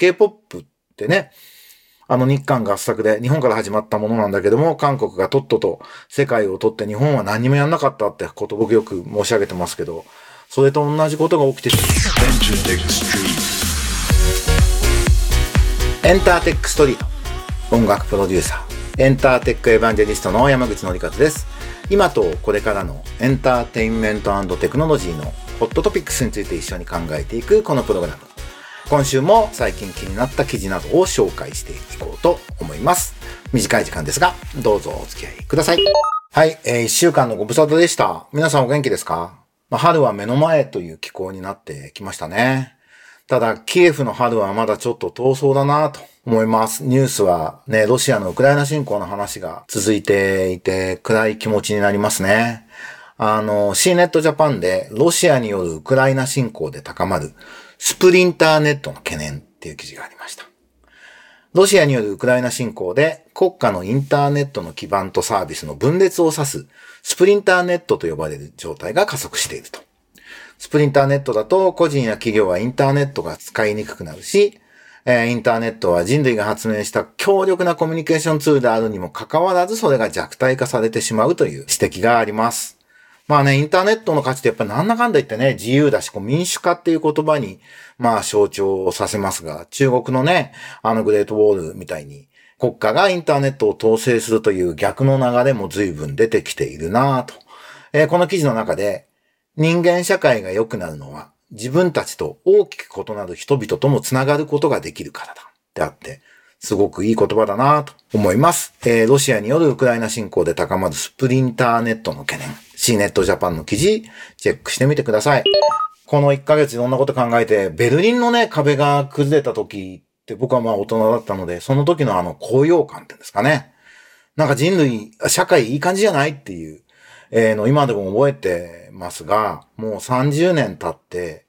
K-POP ってね、あの日韓合作で日本から始まったものなんだけども、韓国がとっとと世界を取って日本は何もやんなかったってこと僕よく申し上げてますけど、それと同じことが起きてる。エンターテックストリート。音楽プロデューサー。エンターテックエヴァンジェリストの山口のりかずです。今とこれからのエンターテインメントテクノロジーのホットトピックスについて一緒に考えていくこのプログラム。今週も最近気になった記事などを紹介していこうと思います。短い時間ですが、どうぞお付き合いください。はい、えー、一週間のご無沙汰でした。皆さんお元気ですか、まあ、春は目の前という気候になってきましたね。ただ、キエフの春はまだちょっと遠そうだなと思います。ニュースはね、ロシアのウクライナ侵攻の話が続いていて、暗い気持ちになりますね。あの、C ネットジャパンでロシアによるウクライナ侵攻で高まるスプリンターネットの懸念っていう記事がありました。ロシアによるウクライナ侵攻で国家のインターネットの基盤とサービスの分裂を指すスプリンターネットと呼ばれる状態が加速していると。スプリンターネットだと個人や企業はインターネットが使いにくくなるし、えインターネットは人類が発明した強力なコミュニケーションツールであるにもかかわらずそれが弱体化されてしまうという指摘があります。まあね、インターネットの価値ってやっぱなんだかんだ言ってね、自由だし、こう民主化っていう言葉に、まあ象徴させますが、中国のね、あのグレートウォールみたいに、国家がインターネットを統制するという逆の流れも随分出てきているなぁと。えー、この記事の中で、人間社会が良くなるのは、自分たちと大きく異なる人々ともつながることができるからだ。ってあって、すごくいい言葉だなと思います。えー、ロシアによるウクライナ侵攻で高まるスプリンターネットの懸念。C ネットジャパンの記事、チェックしてみてください。この1ヶ月いろんなこと考えて、ベルリンのね、壁が崩れた時って僕はまあ大人だったので、その時のあの高揚感っていうんですかね。なんか人類、社会いい感じじゃないっていう、えー、の今でも覚えてますが、もう30年経って、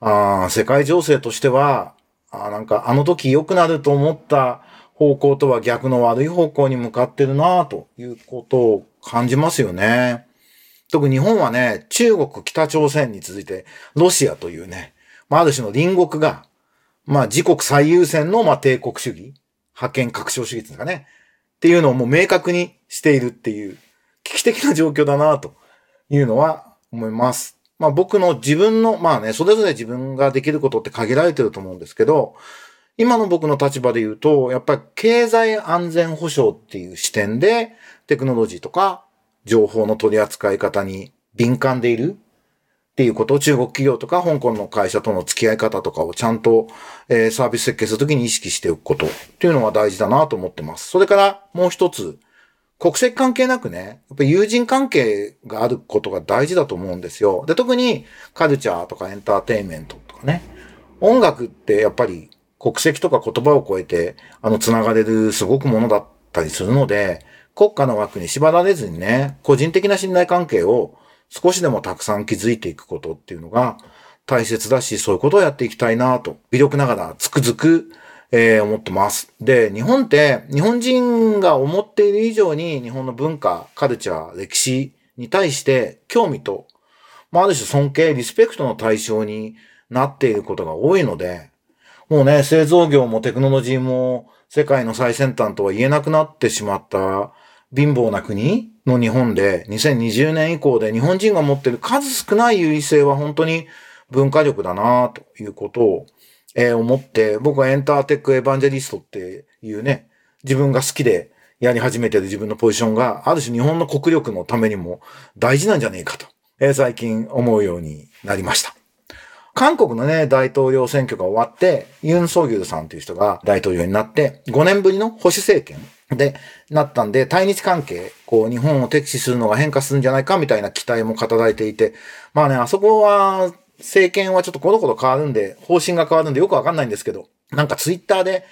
あ世界情勢としては、あなんかあの時良くなると思った方向とは逆の悪い方向に向かってるなということを感じますよね。特に日本はね、中国、北朝鮮に続いて、ロシアというね、まあ、ある種の隣国が、まあ、自国最優先の、まあ、帝国主義、覇権拡張主義ですかね。っていうのをもう明確にしているっていう、危機的な状況だな、というのは思います。まあ僕の自分の、まあね、それぞれ自分ができることって限られてると思うんですけど、今の僕の立場で言うと、やっぱり経済安全保障っていう視点で、テクノロジーとか情報の取り扱い方に敏感でいるっていうことを中国企業とか香港の会社との付き合い方とかをちゃんと、えー、サービス設計するときに意識しておくことっていうのは大事だなと思ってます。それからもう一つ、国籍関係なくね、やっぱ友人関係があることが大事だと思うんですよ。で、特にカルチャーとかエンターテインメントとかね、音楽ってやっぱり国籍とか言葉を超えて、あの、繋がれるすごくものだったりするので、国家の枠に縛られずにね、個人的な信頼関係を少しでもたくさん築いていくことっていうのが大切だし、そういうことをやっていきたいなと、微力ながらつくづく、えー、思ってます。で、日本って、日本人が思っている以上に日本の文化、カルチャー、歴史に対して興味と、まあ、ある種尊敬、リスペクトの対象になっていることが多いので、もうね、製造業もテクノロジーも世界の最先端とは言えなくなってしまった貧乏な国の日本で2020年以降で日本人が持っている数少ない優位性は本当に文化力だなということを、えー、思って僕はエンターテックエヴァンジェリストっていうね自分が好きでやり始めてる自分のポジションがある種日本の国力のためにも大事なんじゃねえかと、えー、最近思うようになりました。韓国のね、大統領選挙が終わって、ユン・ソギュルさんという人が大統領になって、5年ぶりの保守政権でなったんで、対日関係、こう、日本を敵視するのが変化するんじゃないかみたいな期待も語られていて、まあね、あそこは、政権はちょっとコロコロ変わるんで、方針が変わるんでよくわかんないんですけど、なんかツイッターで、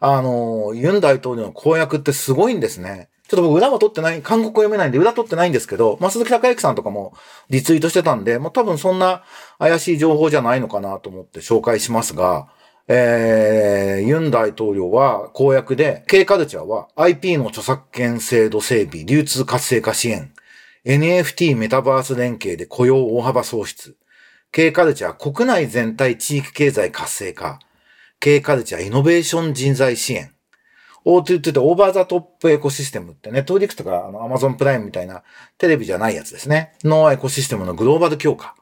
あの、ユン大統領の公約ってすごいんですね。ちょっと僕裏は取ってない、韓国語読めないんで裏取ってないんですけど、まあ、鈴木孝之さんとかもリツイートしてたんで、まあ、多分そんな怪しい情報じゃないのかなと思って紹介しますが、えー、ユン大統領は公約で、K カルチャーは IP の著作権制度整備、流通活性化支援、NFT メタバース連携で雇用大幅創出、K カルチャー国内全体地域経済活性化、経カルチャー、イノベーション人材支援。O2 ってオーバーザトップエコシステムってネットフリックとかあの Amazon プライムみたいなテレビじゃないやつですね。のエコシステムのグローバル強化。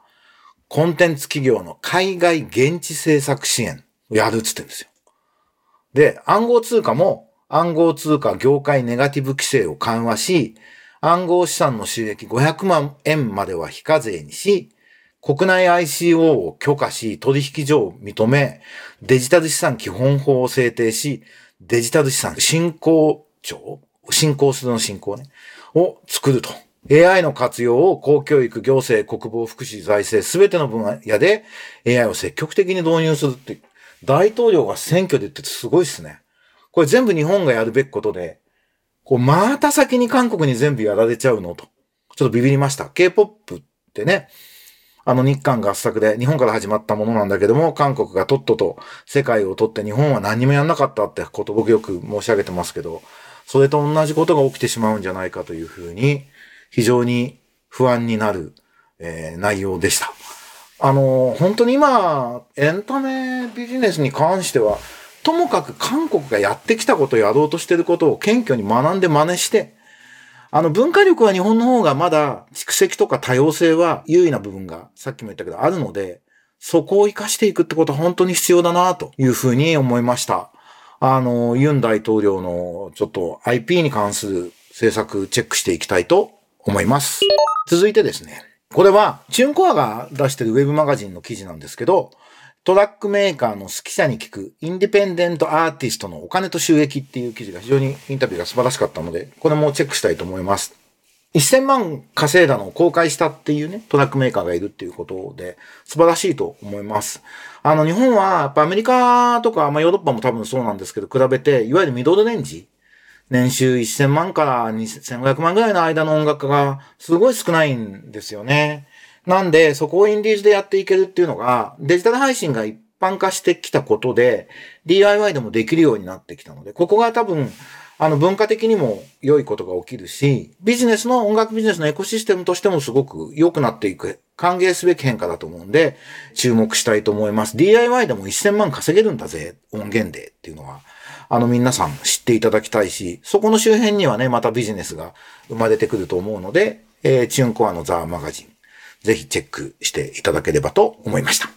コンテンツ企業の海外現地制作支援をやるっつってんですよ。で、暗号通貨も暗号通貨業界ネガティブ規制を緩和し、暗号資産の収益500万円までは非課税にし、国内 ICO を許可し、取引所を認め、デジタル資産基本法を制定し、デジタル資産振興庁振興するの振興ね。を作ると。AI の活用を公教育、行政、国防、福祉、財政、すべての分野で AI を積極的に導入するって、大統領が選挙で言っててすごいっすね。これ全部日本がやるべきことで、こう、また先に韓国に全部やられちゃうのと。ちょっとビビりました。K-POP ってね、あの日韓合作で日本から始まったものなんだけども、韓国がとっとと世界を取って日本は何もやんなかったってこと僕よく申し上げてますけど、それと同じことが起きてしまうんじゃないかというふうに、非常に不安になる、えー、内容でした。あの、本当に今、エンタメビジネスに関しては、ともかく韓国がやってきたことをやろうとしてることを謙虚に学んで真似して、あの文化力は日本の方がまだ蓄積とか多様性は優位な部分がさっきも言ったけどあるので、そこを活かしていくってことは本当に必要だなというふうに思いました。あの、ユン大統領のちょっと IP に関する政策チェックしていきたいと思います。続いてですね。これは、チュンコアが出してるウェブマガジンの記事なんですけど、トラックメーカーの好き者に聞くインディペンデントアーティストのお金と収益っていう記事が非常にインタビューが素晴らしかったので、これもチェックしたいと思います。1000万稼いだのを公開したっていうね、トラックメーカーがいるっていうことで、素晴らしいと思います。あの、日本は、やっぱアメリカとか、まあヨーロッパも多分そうなんですけど、比べて、いわゆるミドルレンジ、年収1000万から2500万ぐらいの間の音楽家がすごい少ないんですよね。なんで、そこをインディーズでやっていけるっていうのが、デジタル配信が一般化してきたことで、DIY でもできるようになってきたので、ここが多分、あの、文化的にも良いことが起きるし、ビジネスの、音楽ビジネスのエコシステムとしてもすごく良くなっていく、歓迎すべき変化だと思うんで、注目したいと思います。DIY でも1000万稼げるんだぜ、音源でっていうのは、あの、皆さん知っていただきたいし、そこの周辺にはね、またビジネスが生まれてくると思うので、えー、 TuneCore の THE MAGAZINE、ぜひチェックしていただければと思いました。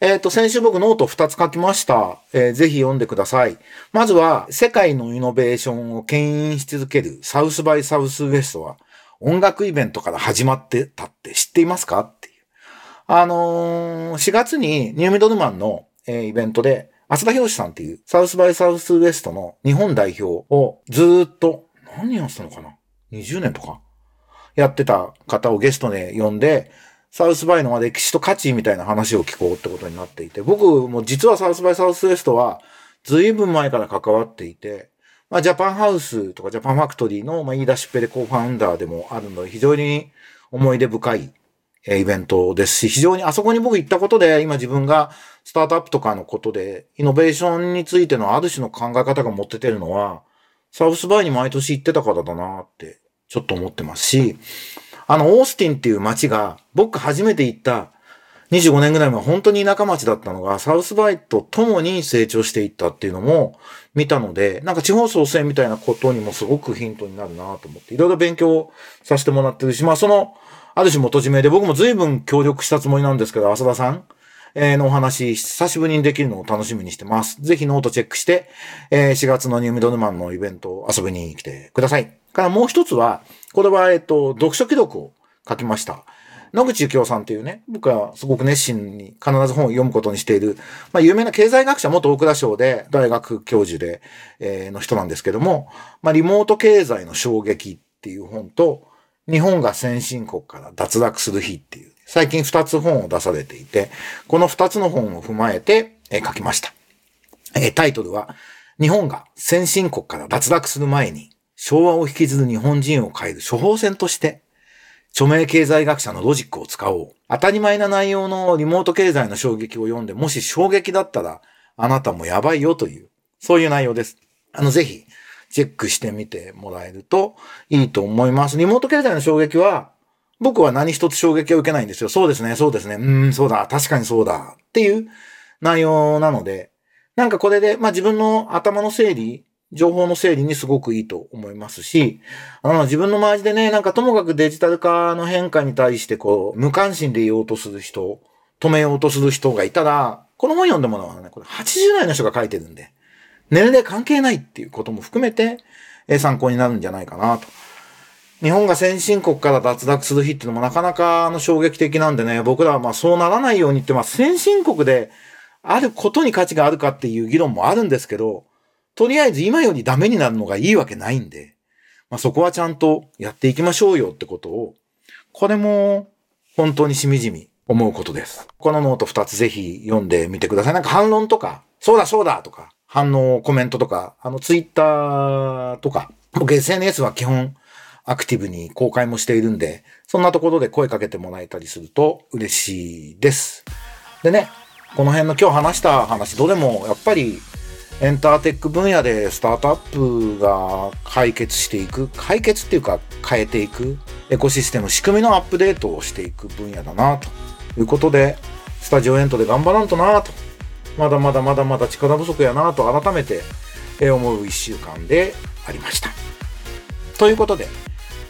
えっ、ー、と、先週僕ノート2つ書きました。えー、ぜひ読んでください。まずは、世界のイノベーションを牽引し続ける South by Southwest は、音楽イベントから始まってたって知っていますか？っていう。あのー、4月にニューミドルマンの、えー、イベントで、浅田博さんっていうサウスバイサウスウエストの日本代表をずっと、何やってたのかな ?20 年とか？やってた方をゲストで呼んで、サウスバイの歴史と価値みたいな話を聞こうってことになっていて、僕も実はサウスバイサウスウエストは随分前から関わっていて、まあ、ジャパンハウスとかジャパンファクトリーの、まあ、言い出しっぺで co-founder でもあるので、非常に思い出深いイベントですし、非常にあそこに僕行ったことで、今自分がスタートアップとかのことで、イノベーションについてのある種の考え方が持っててるのは、 South by に毎年行ってたからだなってちょっと思ってますし、あの、オースティンっていう街が、僕初めて行った25年ぐらい前本当に田舎町だったのが、 South by と共に成長していったっていうのも見たので、なんか地方創生みたいなことにもすごくヒントになるなと思って、いろいろ勉強させてもらってるし、まあその、ある種元締めで僕も随分協力したつもりなんですけど、浅田さん、えーのお話、久しぶりにできるのを楽しみにしてます。ぜひノートチェックして、え4月のニューミドルマンのイベントを遊びに来てください。からもう一つは、これは、えっと、読書記録を書きました。野口幸雄さんっていうね、僕はすごく熱心に必ず本を読むことにしている、まあ有名な経済学者、元大蔵省で大学教授で、えー、の人なんですけども、まあリモート経済の衝撃っていう本と、日本が先進国から脱落する日っていう、最近二つ本を出されていて、この二つの本を踏まえて、え、書きました。え、タイトルは、日本が先進国から脱落する前に、昭和を引きずる日本人を変える処方箋として、著名経済学者のロジックを使おう。当たり前な内容のリモート経済の衝撃を読んで、もし衝撃だったら、あなたもやばいよという、そういう内容です。あの、ぜひ、チェックしてみてもらえるといいと思います。リモート経済の衝撃は、僕は何一つ衝撃を受けないんですよ。そうですね、そうですね、うん、そうだ、確かにそうだ、っていう内容なので、なんかこれで、まあ自分の頭の整理、情報の整理にすごくいいと思いますし、あの、自分の周りでね、なんかともかくデジタル化の変化に対してこう、無関心でいようとする人、止めようとする人がいたら、この本読んでもらうのはね、これ80代の人が書いてるんで、年齢関係ないっていうことも含めて、参考になるんじゃないかなと。日本が先進国から脱落する日っていうのもなかなかあの衝撃的なんでね、僕らはまあそうならないようにってまあ先進国であることに価値があるかっていう議論もあるんですけど、とりあえず今よりダメになるのがいいわけないんで、まあそこはちゃんとやっていきましょうよってことを、これも本当にしみじみ思うことです。このノート2つぜひ読んでみてください。なんか反論とか、そうだそうだとか、反応、コメントとか、あのツイッターとか、僕 SNS は基本アクティブに公開もしているんで、そんなところで声かけてもらえたりすると嬉しいです。でね、この辺の今日話した話、どれもやっぱりエンターテック分野でスタートアップが解決していく、解決っていうか変えていくエコシステム、仕組みのアップデートをしていく分野だなということで、スタジオエントで頑張らんとなと、まだまだまだまだ力不足やなと改めて思う一週間でありました。ということで、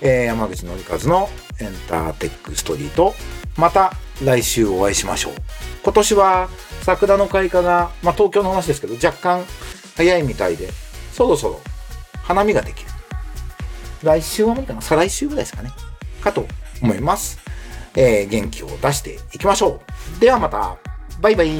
えー、山口のりかずのエンターテックストリート。また来週お会いしましょう。今年は桜の開花が、まあ、東京の話ですけど、若干早いみたいで、そろそろ花見ができる。来週は無理かな？再来週ぐらいですかね。かと思います。えー、元気を出していきましょう。ではまた。バイバイ。